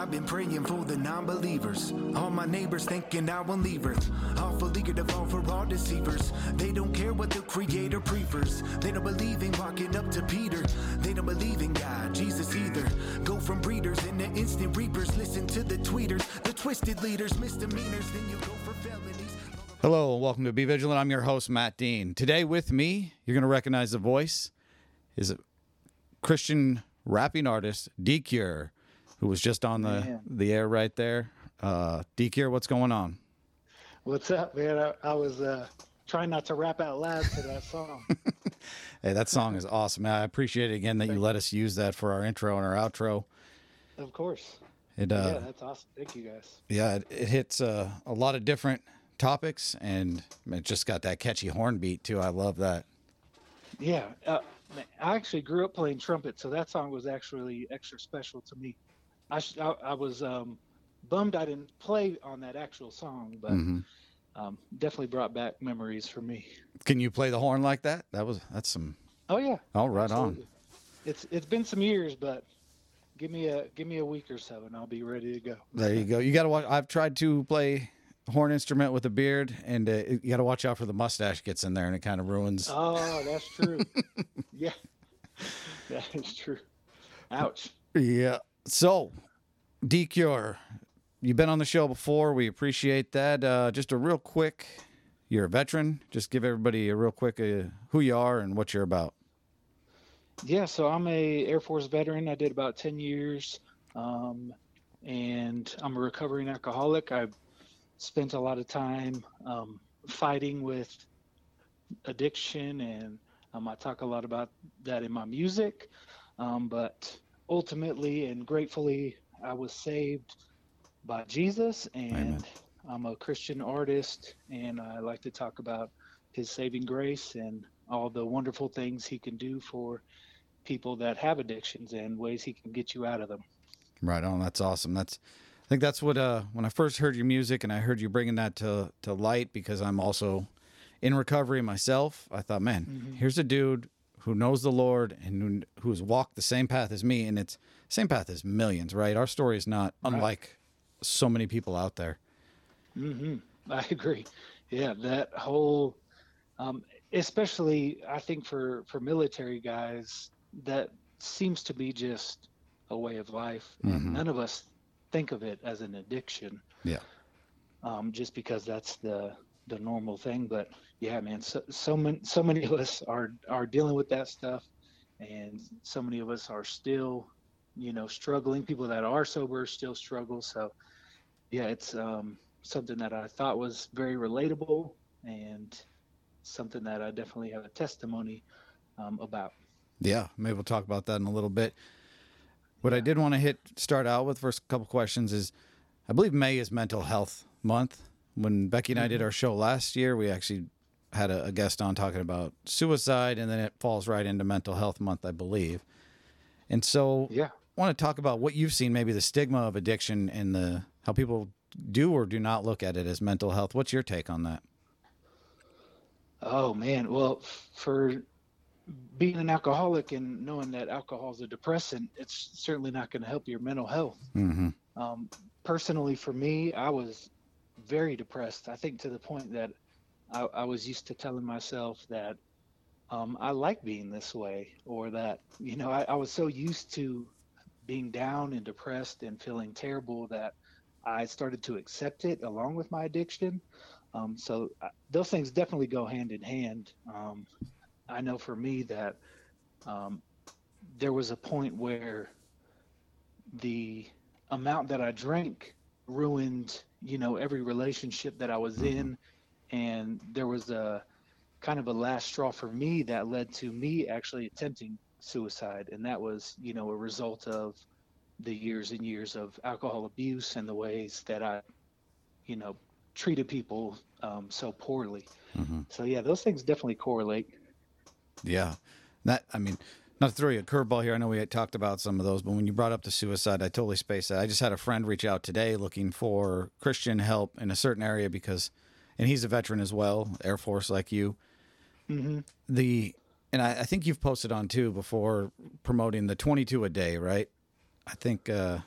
I've been praying for the non believers. All my neighbors thinking I will leave earth. Awful eager to fall for all deceivers. They don't care what the Creator prefers. They don't believe in walking up to Peter. They don't believe in God, Jesus either. Go from breeders into instant reapers. Listen to the tweeters, the twisted leaders, misdemeanors. Then you go for felonies. Hello and welcome to Be Vigilant. I'm your host, Matt Dean. Today with me, you're going to recognize the voice, is a Christian rapping artist, D Cure, who was just on the, Man. the air right there. Uh, D Cure, what's going on? What's up, man? I, I was uh, trying not to rap out loud to that song. Hey, that song is awesome. I appreciate it again that you let us use that for our intro and our outro. of course. It, yeah, uh, that's awesome. Thank you, guys. yeah, it, it hits uh, a lot of different topics and it just got that catchy horn beat too. I love that. Yeah, uh, I actually grew up playing trumpet, so that song was actually extra special to me. I sh- I, I was um, bummed I didn't play on that actual song, but Mhm. um, definitely brought back memories for me. Can you play the horn like that? That was that's some. Oh yeah. Oh, right on. It's it's been some years, but give me a give me a week or so, and I'll be ready to go. There you go. You got to watch. I've tried to play horn instrument with a beard, and uh, you got to watch out for the mustache gets in there, and it kind of ruins. Oh, that's true. yeah, that is true. Ouch. Yeah. So, D Cure, you've been on the show before. We appreciate that. Uh, just a real quick. You're a veteran. Just give everybody a real quick uh, who you are and what you're about. Yeah, so I'm a Air Force veteran. I did about ten years, um, and I'm a recovering alcoholic. I've spent a lot of time um, fighting with addiction, and um, I talk a lot about that in my music. Um, but ultimately and gratefully, I was saved by Jesus, and Amen. I'm a Christian artist, and I like to talk about His saving grace and all the wonderful things He can do for people that have addictions and ways He can get you out of them. Right on. That's awesome. That's. I think that's what. Uh, when I first heard your music and I heard you bringing that to to light because I'm also in recovery myself. I thought, man, here's a dude who knows the Lord and who, who's walked the same path as me, and it's same path as millions. Right. Our story is not unlike so many people out there. hmm I agree. Yeah, that whole, um, especially I think for for military guys, that seems to be just a way of life, Mhm. none of us think of it as an addiction. Yeah. Um, just because that's the the normal thing, but yeah, man, so so many so many of us are are dealing with that stuff, and so many of us are still, you know, struggling. People that are sober still struggle. So yeah, it's um, something that I thought was very relatable and something that I definitely have a testimony um, about. Yeah, maybe we'll talk about that in a little bit. What I did want to hit start out with first couple questions is, I believe May is Mental Health Month. When Becky and I did our show last year, we actually had a, a guest on talking about suicide, and then it falls right into Mental Health Month, I believe. And so, Yeah. I want to talk about what you've seen, maybe the stigma of addiction and the how people do or do not look at it as mental health. What's your take on that? Oh man, well, for being an alcoholic and knowing that alcohol is a depressant, it's certainly not going to help your mental health. Mm-hmm. Um, personally, for me, I was very depressed. I think to the point that I, I was used to telling myself that um, I like being this way, or that you know I, I was so used to being down and depressed and feeling terrible that I started to accept it along with my addiction. Um, so uh, those things definitely go hand in hand. Um, I know for me that um, there was a point where the amount that I drank ruined, you know, every relationship that I was in, and there was a kind of a last straw for me that led to me actually attempting suicide, and that was, you know, a result of the years and years of alcohol abuse and the ways that I, you know, treated people um, so poorly. Mhm. So yeah, those things definitely correlate. Yeah. That I mean, not to throw you a curveball here. I know we had talked about some of those, but when you brought up the suicide, I totally spaced that. I just had a friend reach out today looking for Christian help in a certain area because, and he's a veteran as well, Air Force like you. hmm The and I, I think you've posted on too before promoting the 22 a day, right? I think uh,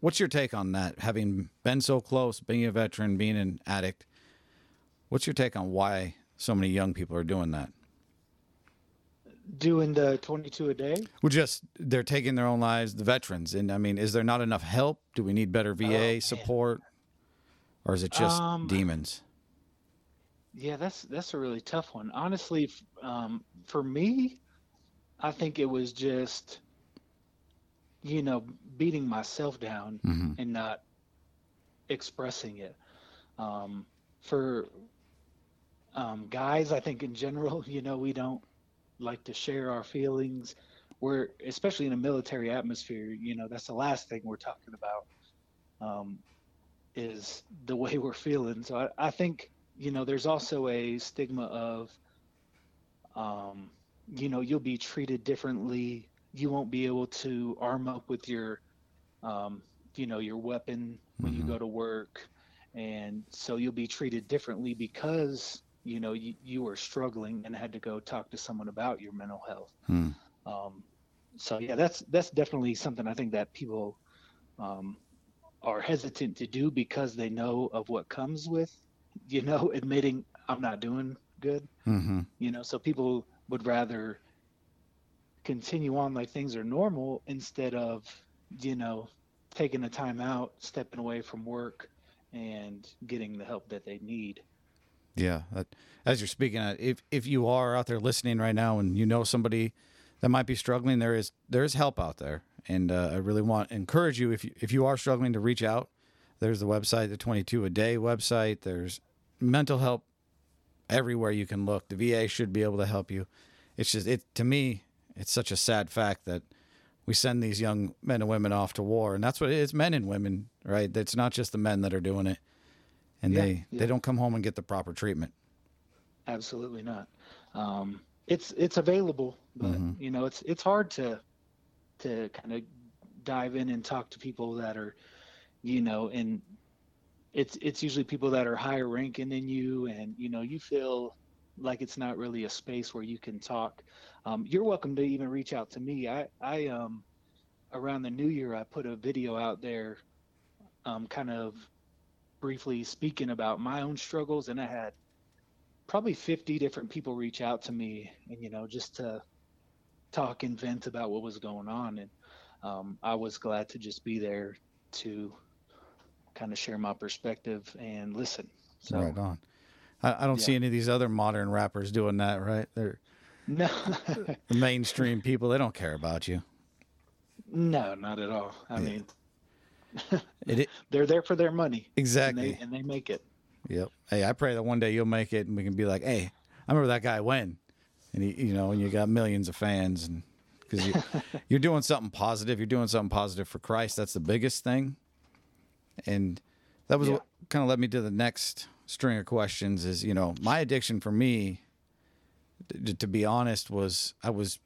what's your take on that? Having been so close, being a veteran, being an addict, what's your take on why so many young people are doing that? Doing the 22 a day? Well, just they're taking their own lives, the veterans. And I mean, is there not enough help? Do we need better VA man. support? Or is it just Um, demons? Yeah, that's that's a really tough one. Honestly, um, for me, I think it was just, you know, beating myself down Mhm. and not expressing it. Um, for um, guys, I think in general, you know, we don't like to share our feelings. We're especially in a military atmosphere. You know, that's the last thing we're talking about. Um, is the way we're feeling. So I, I think you know there's also a stigma of um, you know you'll be treated differently. You won't be able to arm up with your um, you know your weapon when you Mhm. go to work, and so you'll be treated differently because you know you, you were struggling and had to go talk to someone about your mental health. Hmm. Um, so yeah, that's that's definitely something I think that people um, are hesitant to do because they know of what comes with, you know, admitting I'm not doing good. Mm-hmm. You know, so people would rather continue on like things are normal instead of, you know, taking a time out, stepping away from work, and getting the help that they need. Yeah, as you're speaking, uh, if if you are out there listening right now and you know somebody that might be struggling, there is there is help out there, and uh, I really want encourage you if you if you are struggling to reach out. There's the website, the 22 a day website. There's mental help everywhere you can look. The VA should be able to help you. It's just it to me, it's such a sad fact that we send these young men and women off to war, and that's what it is, men and women, right? It's not just the men that are doing it, and Yeah, they yeah. they don't come home and get the proper treatment. Absolutely not. Um, it's it's available, but Mhm. you know it's it's hard to to kind of dive in and talk to people that are, you know, and it's it's usually people that are higher ranking than you, and you know you feel like it's not really a space where you can talk. Um, you're welcome to even reach out to me. I I um around the new year I put a video out there, um, kind of briefly speaking about my own struggles, and I had probably 50 different people reach out to me and you know just to talk and vent about what was going on and um, i was glad to just be there to kind of share my perspective and listen so Right on. I, I don't see any of these other modern rappers doing that, right? They're no the mainstream people. They don't care about you. no not at all i Yeah. mean It, they're there for their money exactly. and they, and they make it Yep. Hey, I pray that one day you'll make it, and we can be like, "Hey, I remember that guy when," and he, you know, and you got millions of fans, and because you, you're doing something positive, you're doing something positive for Christ. That's the biggest thing. And that was Yeah. what kind of led me to the next string of questions. Is you know, my addiction for me, t- to be honest, was I was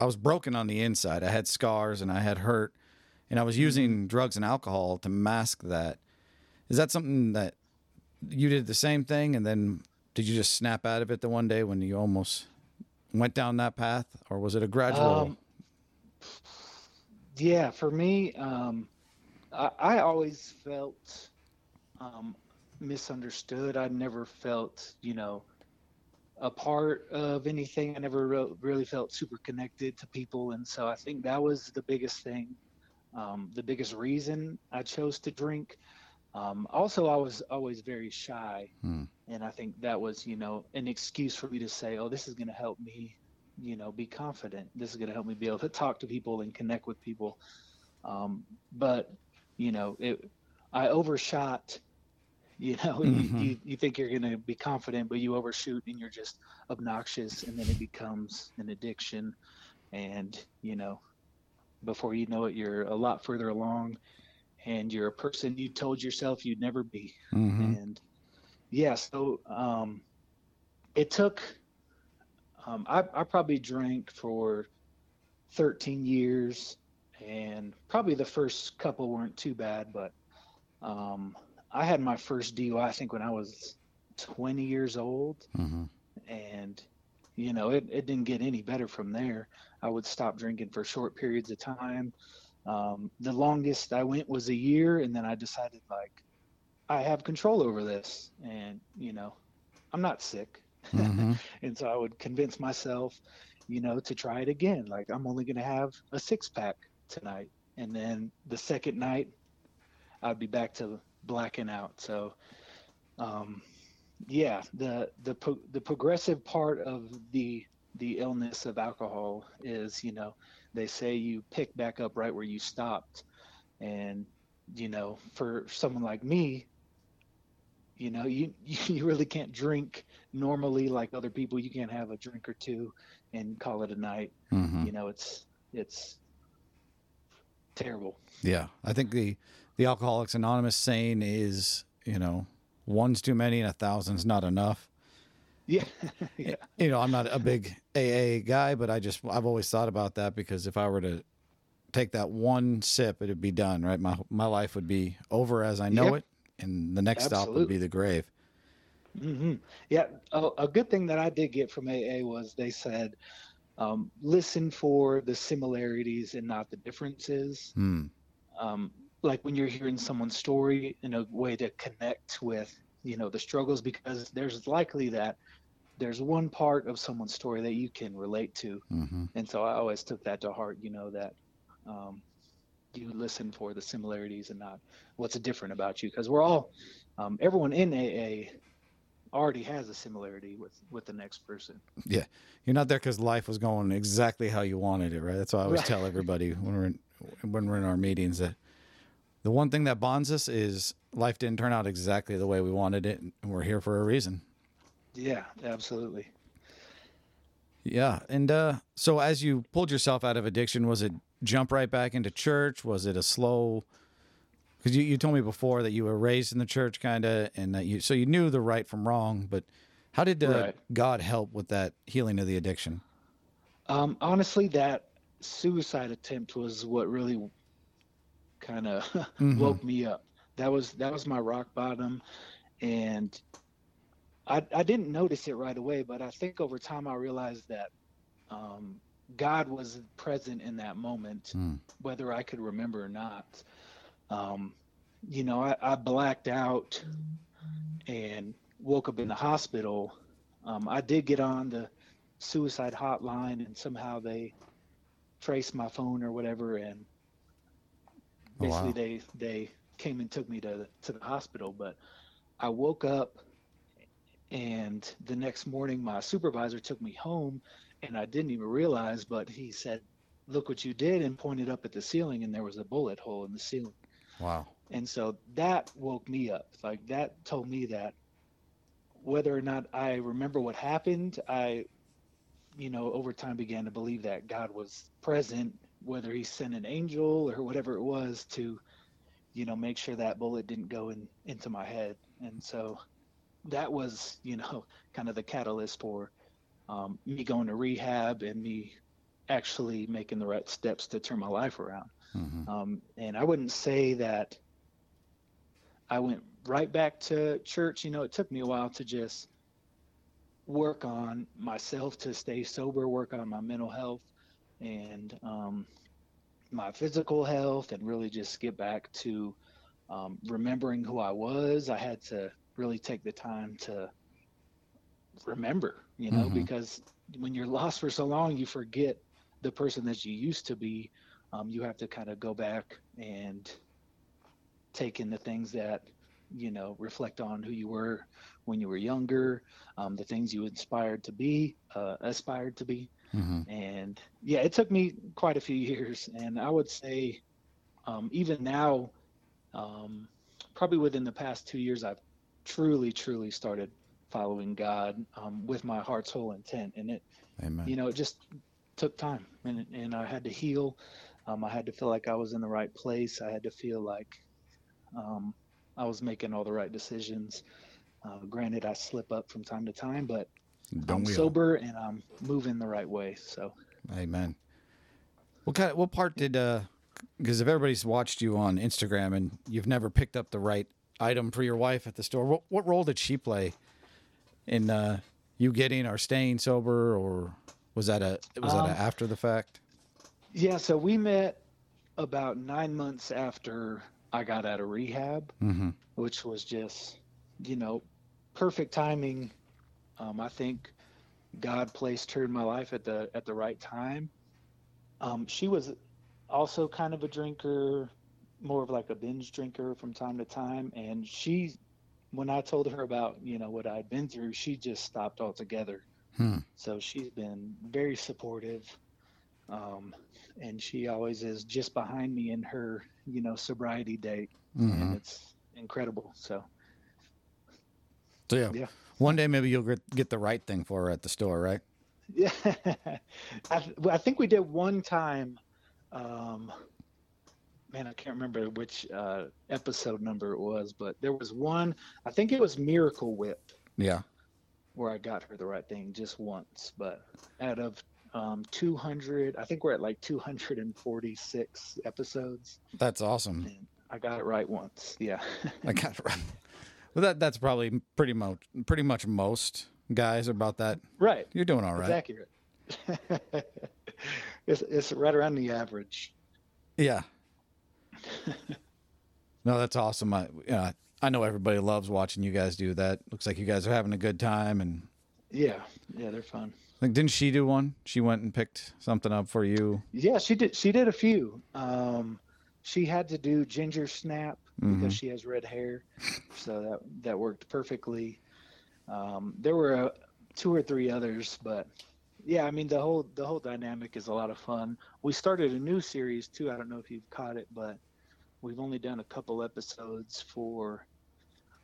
I was broken on the inside. I had scars and I had hurt, and I was using drugs and alcohol to mask that. Is that something that you did the same thing, and then did you just snap out of it the one day when you almost went down that path, or was it a gradual? Um, Yeah, for me, um, I, I always felt um, misunderstood. I never felt, you know, a part of anything. I never re- really felt super connected to people, and so I think that was the biggest thing, um, the biggest reason I chose to drink. Um, also, I was always very shy, Hmm. and I think that was, you know, an excuse for me to say, "Oh, this is going to help me you know be confident this is going to help me be able to talk to people and connect with people um, but you know it i overshot you know Mhm. you, you, you think you're going to be confident but you overshoot and you're just obnoxious and then it becomes an addiction and you know before you know it you're a lot further along and you're a person you told yourself you'd never be Mhm. and yeah so um it took um I, I probably drank for 13 years and probably the first couple weren't too bad but um i had my first dui i think when i was 20 years old Mhm. and you know it, it didn't get any better from there i would stop drinking for short periods of time Um, the longest I went was a year, and then I decided like I have control over this, and you know, I'm not sick, Mhm. and so I would convince myself, you know, to try it again. Like I'm only gonna have a six pack tonight, and then the second night, I'd be back to blacking out. So, um, yeah, the the pro- the progressive part of the the illness of alcohol is, you know, they say you pick back up right where you stopped, and you know, for someone like me, you know, you you really can't drink normally like other people. You can't have a drink or two and call it a night. Mhm. You know, it's it's terrible. Yeah, I think the the Alcoholics Anonymous saying is, you know, one's too many and a thousand's not enough. Yeah, yeah, You know, I'm not a big AA guy, but I just I've always thought about that because if I were to take that one sip, it'd be done, right? My my life would be over as I know Yep. it, and the next stop would be the grave. hmm yeah. A, a good thing that I did get from AA was they said, um, listen for the similarities and not the differences. Hmm. um, like when you're hearing someone's story in a way to connect with you know the struggles because there's likely that there's one part of someone's story that you can relate to hmm and so i always took that to heart you know that um, you listen for the similarities and not what's different about you because we're all um, everyone in aa already has a similarity with with the next person Yeah. You're not there because life was going exactly how you wanted it, right? That's why I always Right. tell everybody when we're in, when we're in our meetings that the one thing that bonds us is life didn't turn out exactly the way we wanted it, and we're here for a reason. yeah absolutely Yeah, and uh, so as you pulled yourself out of addiction, was it jump right back into church? Was it a slow? Because you, you told me before that you were raised in the church, kind of, and that you so you knew the right from wrong. But how did uh, Right. God help with that healing of the addiction? Um, honestly, that suicide attempt was what really kind of Mhm. woke me up. That was that was my rock bottom, and I I didn't notice it right away, but I think over time I realized that um, God was present in that moment, Mm. whether I could remember or not. Um, you know, I, I blacked out and woke up in the hospital. Um, I did get on the suicide hotline, and somehow they traced my phone or whatever, and Oh, basically wow. they they came and took me to the, to the hospital. But I woke up, and the next morning my supervisor took me home, and I didn't even realize, but he said, "Look what you did," and pointed up at the ceiling, and there was a bullet hole in the ceiling. Wow. And so that woke me up. Like that told me that whether or not I remember what happened, I, you know, over time began to believe that God was present, whether he sent an angel or whatever it was to, you know, make sure that bullet didn't go in into my head. And so that was, you know, kind of the catalyst for um, me going to rehab and me actually making the right steps to turn my life around. hmm Um, and I wouldn't say that I went right back to church. You know, it took me a while to just work on myself to stay sober, work on my mental health and um, my physical health, and really just get back to um, remembering who I was. I had to really take the time to remember, you know, Mhm. because when you're lost for so long, you forget the person that you used to be um, you have to kind of go back and take in the things that you know reflect on who you were when you were younger um, the things you inspired to be uh, aspired to be hmm and yeah it took me quite a few years and i would say um, even now um, probably within the past two years i've truly truly started following god um, with my heart's whole intent and it Amen. you know, it just took time, and and I had to heal. Um, I had to feel like I was in the right place. I had to feel like um, I was making all the right decisions. Uh, granted, I slip up from time to time, but Don't I'm we all? sober and I'm moving the right way. So Amen. What kind? Of, what part did? uh Because if everybody's watched you on Instagram and you've never picked up the right item for your wife at the store, what what role did she play in uh you getting or staying sober, or was that a was that Um, a after the fact? yeah, so we met about nine months after I got out of rehab, Mm-hmm. which was just, you know, perfect timing. Um, I think God placed her in my life at the at the right time. Um, she was also kind of a drinker, more of like a binge drinker from time to time, and she, when I told her about you know what I'd been through, she just stopped altogether. Hmm. So she's been very supportive, um, and she always is just behind me in her you know sobriety date, Mm-hmm. and it's incredible. So So yeah. Yeah. One day maybe you'll get, get the right thing for her at the store, right? Yeah, I, th- I think we did one time. Um, man, I can't remember which uh, episode number it was, but there was one. I think it was Miracle Whip Yeah. where I got her the right thing just once. But out of um, 200, I think we're at like 246 episodes, That's awesome. and I got it right once. Yeah, I got it right. Well, that that's probably pretty much pretty much most guys are about that. right. You're doing all right. It's accurate. it's it's right around the average. Yeah. no, that's awesome. I yeah, I know everybody loves watching you guys do that. Looks like you guys are having a good time and Yeah, yeah, they're fun. like didn't she do one? She went and picked something up for you. Yeah, she did. She did a few. Um, she had to do ginger snap Mhm. because she has red hair, so that that worked perfectly. Um, there were uh, two or three others, but yeah, I mean the whole the whole dynamic is a lot of fun. We started a new series too. I don't know if you've caught it, but we've only done a couple episodes for.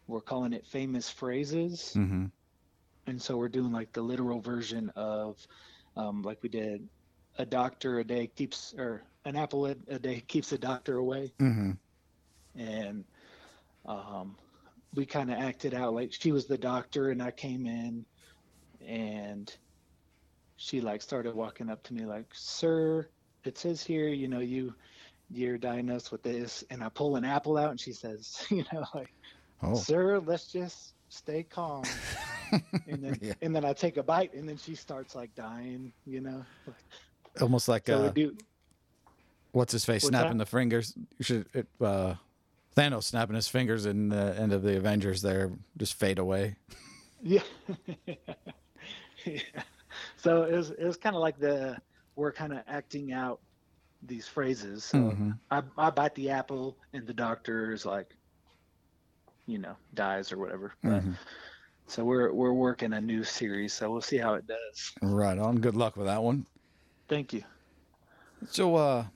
We're calling it famous phrases Mm-hmm. and so we're doing like the literal version of um, like we did a doctor a day keeps or an apple a, a day keeps a doctor away Mm-hmm. And um, we kind of acted out like she was the doctor and i came in and she like started walking up to me like sir it says here you know you you're diagnosed with this and i pull an apple out and she says you know like Oh. sir let's just stay calm and then Yeah. and then i take a bite and then she starts like dying you know Almost like so uh, do what's his face snapping that? the fingers. You should uh, Thanos snapping his fingers in the end of the Avengers. There, just fade away. Yeah. yeah. So it was it was kind of like the we're kind of acting out these phrases. So Mhm. I I bite the apple and the doctor is like, you know, dies or whatever. But, Mhm. So we're we're working a new series. So we'll see how it does. Right on. Good luck with that one. Thank you. So, uh,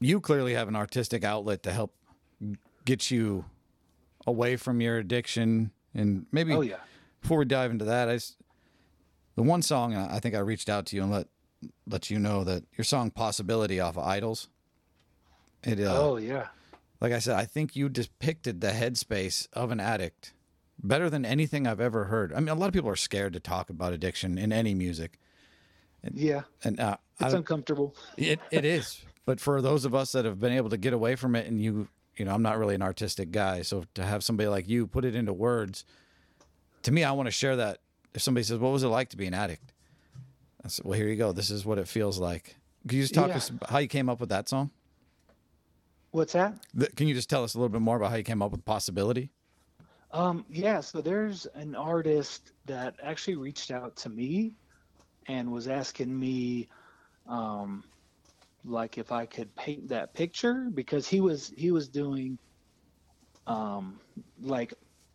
you clearly have an artistic outlet to help get you away from your addiction, and maybe Oh yeah. before we dive into that, I the one song I think I reached out to you and let let you know that your song "Possibility" off of Idols. It, uh, oh yeah. like I said, I think you depicted the headspace of an addict better than anything I've ever heard. I mean, a lot of people are scared to talk about addiction in any music, Yeah. and uh, It's uncomfortable. it it is. But for those of us that have been able to get away from it, and you, you know, I'm not really an artistic guy, so to have somebody like you put it into words, to me, I want to share that. If somebody says, "What was it like to be an addict?" I said, "Well, here you go. This is what it feels like." Can you just talk Yeah. us how you came up with that song? What's that? Th- Can you just tell us a little bit more about how you came up with "Possibility"? Um, yeah, so there's an artist that actually reached out to me and was asking me um like if I could paint that picture because he was he was doing um like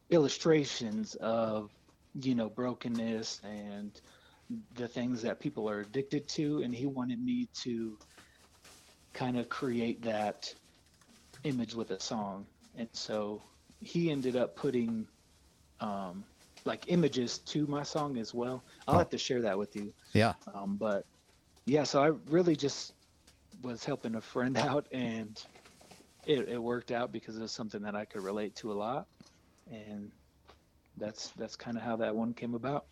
illustrations of you know brokenness and the things that people are addicted to and he wanted me to kind of create that image with a song and so he ended up putting um, like images to my song as well. I'll Oh. have to share that with you. Yeah. Um, but yeah, so I really just was helping a friend out, and it, it worked out because it was something that I could relate to a lot, and that's that's kind of how that one came about.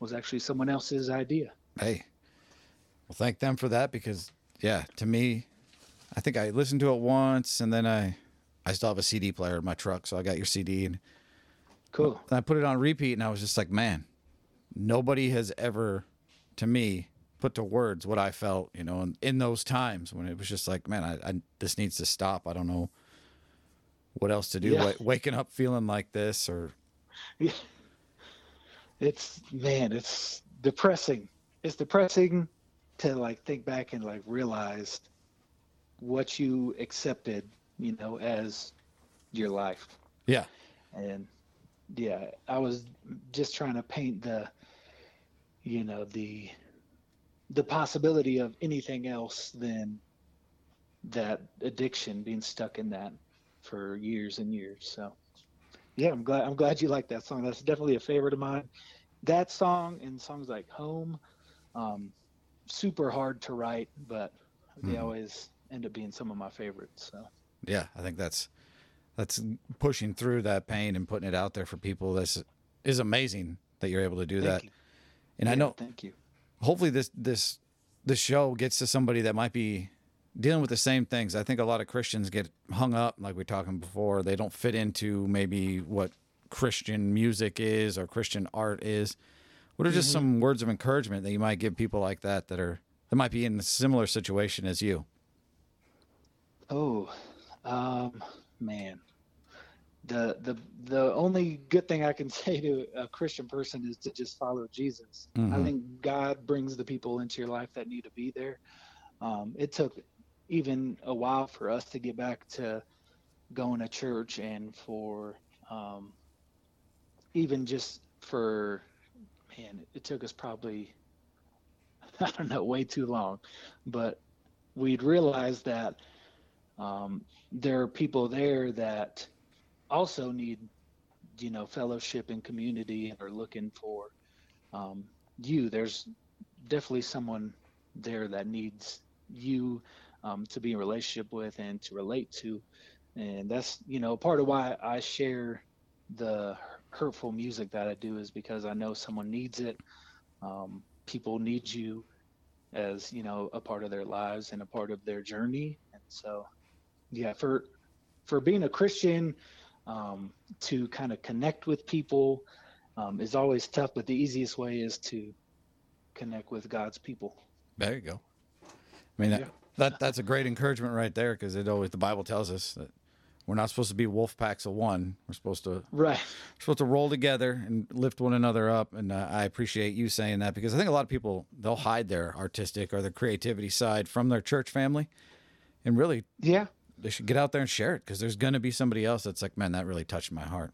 Was actually someone else's idea. Hey, well, thank them for that because, yeah, to me, I think I listened to it once, and then I, I still have a CD player in my truck, so I got your CD, and, Cool. and I put it on repeat, and I was just like, man, nobody has ever, to me, put to words what I felt, you know, in, in those times when it was just like, man, I, I this needs to stop. I don't know what else to do. Yeah. Wa- waking up feeling like this, or Yeah. It's man, it's depressing. It's depressing to like think back and like realize what you accepted, you know, as your life. yeah, And yeah, I was just trying to paint the you know, the the possibility of anything else than that addiction being stuck in that for years and years. So yeah, I'm glad I'm glad you like that song. That's definitely a favorite of mine. That song and songs like Home, um, super hard to write, but they Mhm. always end up being some of my favorites. So yeah. I think that's that's pushing through that pain and putting it out there for people. This is amazing that you're able to do thank that. you. And I know thank you. Hopefully this this this show gets to somebody that might be dealing with the same things. I think a lot of Christians get hung up, like we were talking before. They don't fit into maybe what Christian music is or Christian art is. What are just some words of encouragement that you might give people like that that are that might be in a similar situation as you? Oh, um, man. The the the only good thing I can say to a Christian person is to just follow Jesus. I Mhm. think God brings the people into your life that need to be there. Um, it took even a while for us to get back to going to church and for um, even just for man, it took us probably I don't know way too long, but we'd realized that um, there are people there that also need you know fellowship and community and are looking for um, you. There's definitely someone there that needs you um, to be in relationship with and to relate to. And that's you know part of why i share the hurtful music that i do is because i know someone needs it. Um, people need you as you know a part of their lives and a part of their journey. And so yeah for for being a christian um, to kind of connect with people um, is always tough but the easiest way is to connect with god's people There you go. I mean, that, Yeah. that that's a great encouragement right there because it always the Bible tells us that we're not supposed to be wolf packs of one. We're supposed to right supposed to roll together and lift one another up. And uh, I appreciate you saying that because I think a lot of people they'll hide their artistic or their creativity side from their church family, and really yeah they should get out there and share it because there's going to be somebody else that's like, man, that really touched my heart.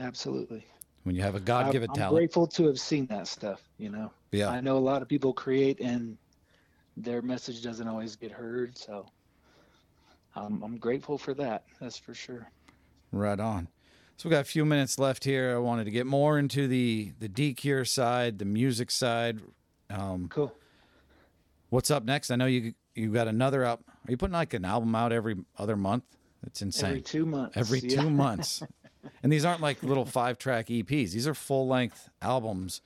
absolutely When you have a God given talent, I'm grateful to have seen that stuff you know yeah, i know a lot of people create and their message doesn't always get heard so um, i'm grateful for that that's for sure Right on. So we got a few minutes left here. I wanted to get more into the the D side, the music side. Um, cool what's up next? I know you you got another up. Are you putting like an album out every other month? That's insane. every two months Every yeah. two months. And these aren't like little five track EPs. These are full length albums.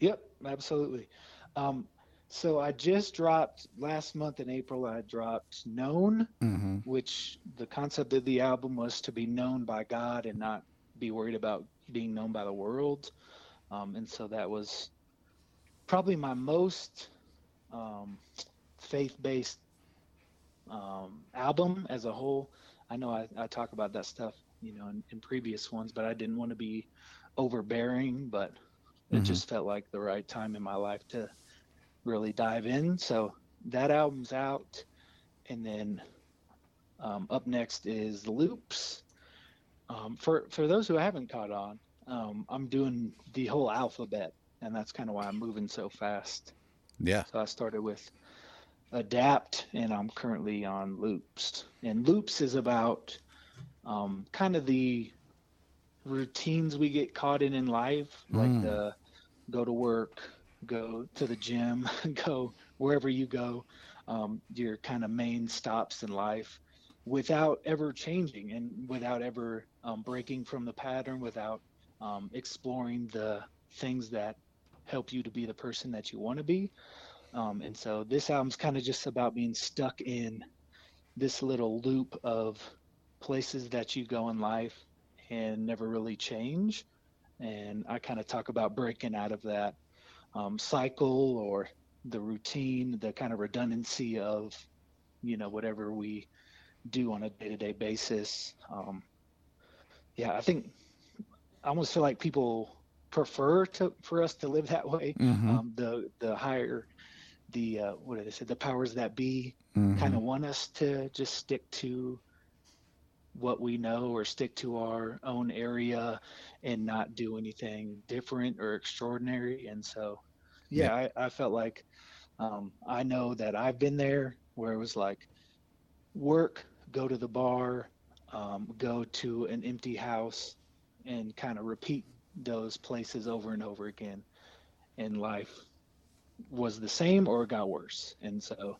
Yep, absolutely. Um, so I just dropped last month in April. I dropped "Known," Mm-hmm. which the concept of the album was to be known by God and not be worried about being known by the world. Um, and so that was probably my most um, faith-based um, album as a whole. I know I, I talk about that stuff, you know, in, in previous ones, but I didn't want to be overbearing. But it Mhm. just felt like the right time in my life to really dive in. So that album's out, and then um, up next is Loops. Um, for for those who haven't caught on, um, I'm doing the whole alphabet, and that's kind of why I'm moving so fast. Yeah. So I started with Adapt, and I'm currently on Loops. And Loops is about um, kind of the routines we get caught in in life, like Mm. the go to work, go to the gym, go wherever you go, um, your kind of main stops in life without ever changing and without ever um, breaking from the pattern, without um, exploring the things that help you to be the person that you want to be. Um, and so this album's kind of just about being stuck in this little loop of places that you go in life and never really change. And I kind of talk about breaking out of that um, cycle or the routine, the kind of redundancy of, you know, whatever we do on a day to day basis. Um, yeah, I think I almost feel like people prefer to for us to live that way. Mhm. Um, the the higher the uh, what did they say the powers that be Mhm. kind of want us to just stick to what we know or stick to our own area and not do anything different or extraordinary. And so, yeah, I, I felt like um, I know that I've been there where it was like work, go to the bar, um, go to an empty house, and kind of repeat those places over and over again. in life was the same or got worse. And so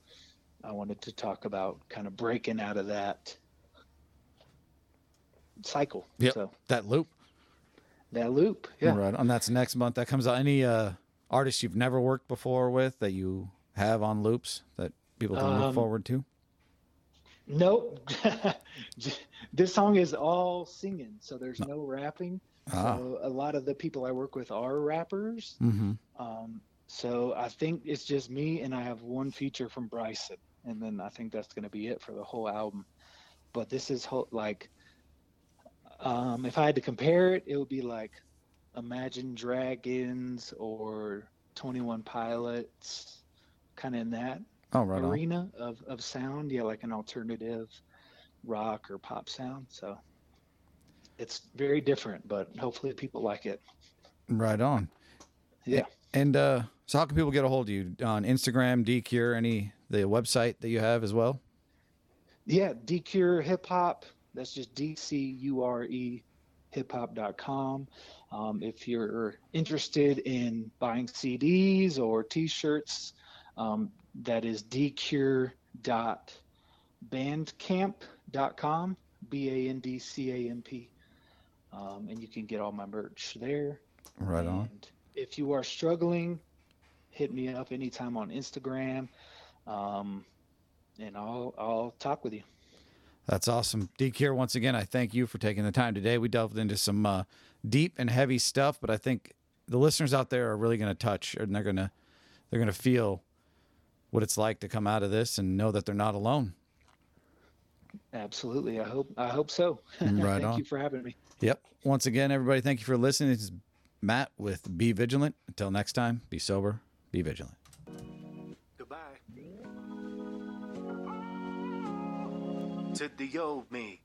I wanted to talk about kind of breaking out of that cycle. Yeah. So That loop. that loop. Yeah. Right. And that's next month. That comes out. Any uh, artists you've never worked before with that you have on loops that people can look Um, forward to? Nope. this song is all singing, so there's no rapping. Ah. So a lot of the people I work with are rappers. Mm-hmm. Um, so I think it's just me, and I have one feature from Bryson, and then I think that's going to be it for the whole album. But this is whole, like, um, if I had to compare it, it would be like Imagine Dragons or Twenty One Pilots, kind of in that Oh, right on. arena of, of sound. Yeah, like an alternative rock or pop sound. So it's very different, but hopefully people like it. Right on. Yeah. And uh, so, how can people get a hold of you on Instagram, DCure, any the website that you have as well? Yeah, D Cure Hip Hop. That's just D C U R E hip hop.com. Um, if you're interested in buying CDs or t shirts, um, that is dcure.bandcamp.com, B A N D C A M P. Um, and you can get all my merch there. Right on. And if you are struggling, hit me up anytime on Instagram, um, and I'll I'll talk with you. That's awesome. DCure, once again, I thank you for taking the time today. We delved into some uh, deep and heavy stuff, but I think the listeners out there are really going to touch and they're going to they're going to feel what it's like to come out of this and know that they're not alone. Absolutely. I hope I hope so. Right Thank on. you for having me. Yep. Once again, everybody, thank you for listening. Is Matt with Be Vigilant. Until next time, be sober, be vigilant. Goodbye. To the old me.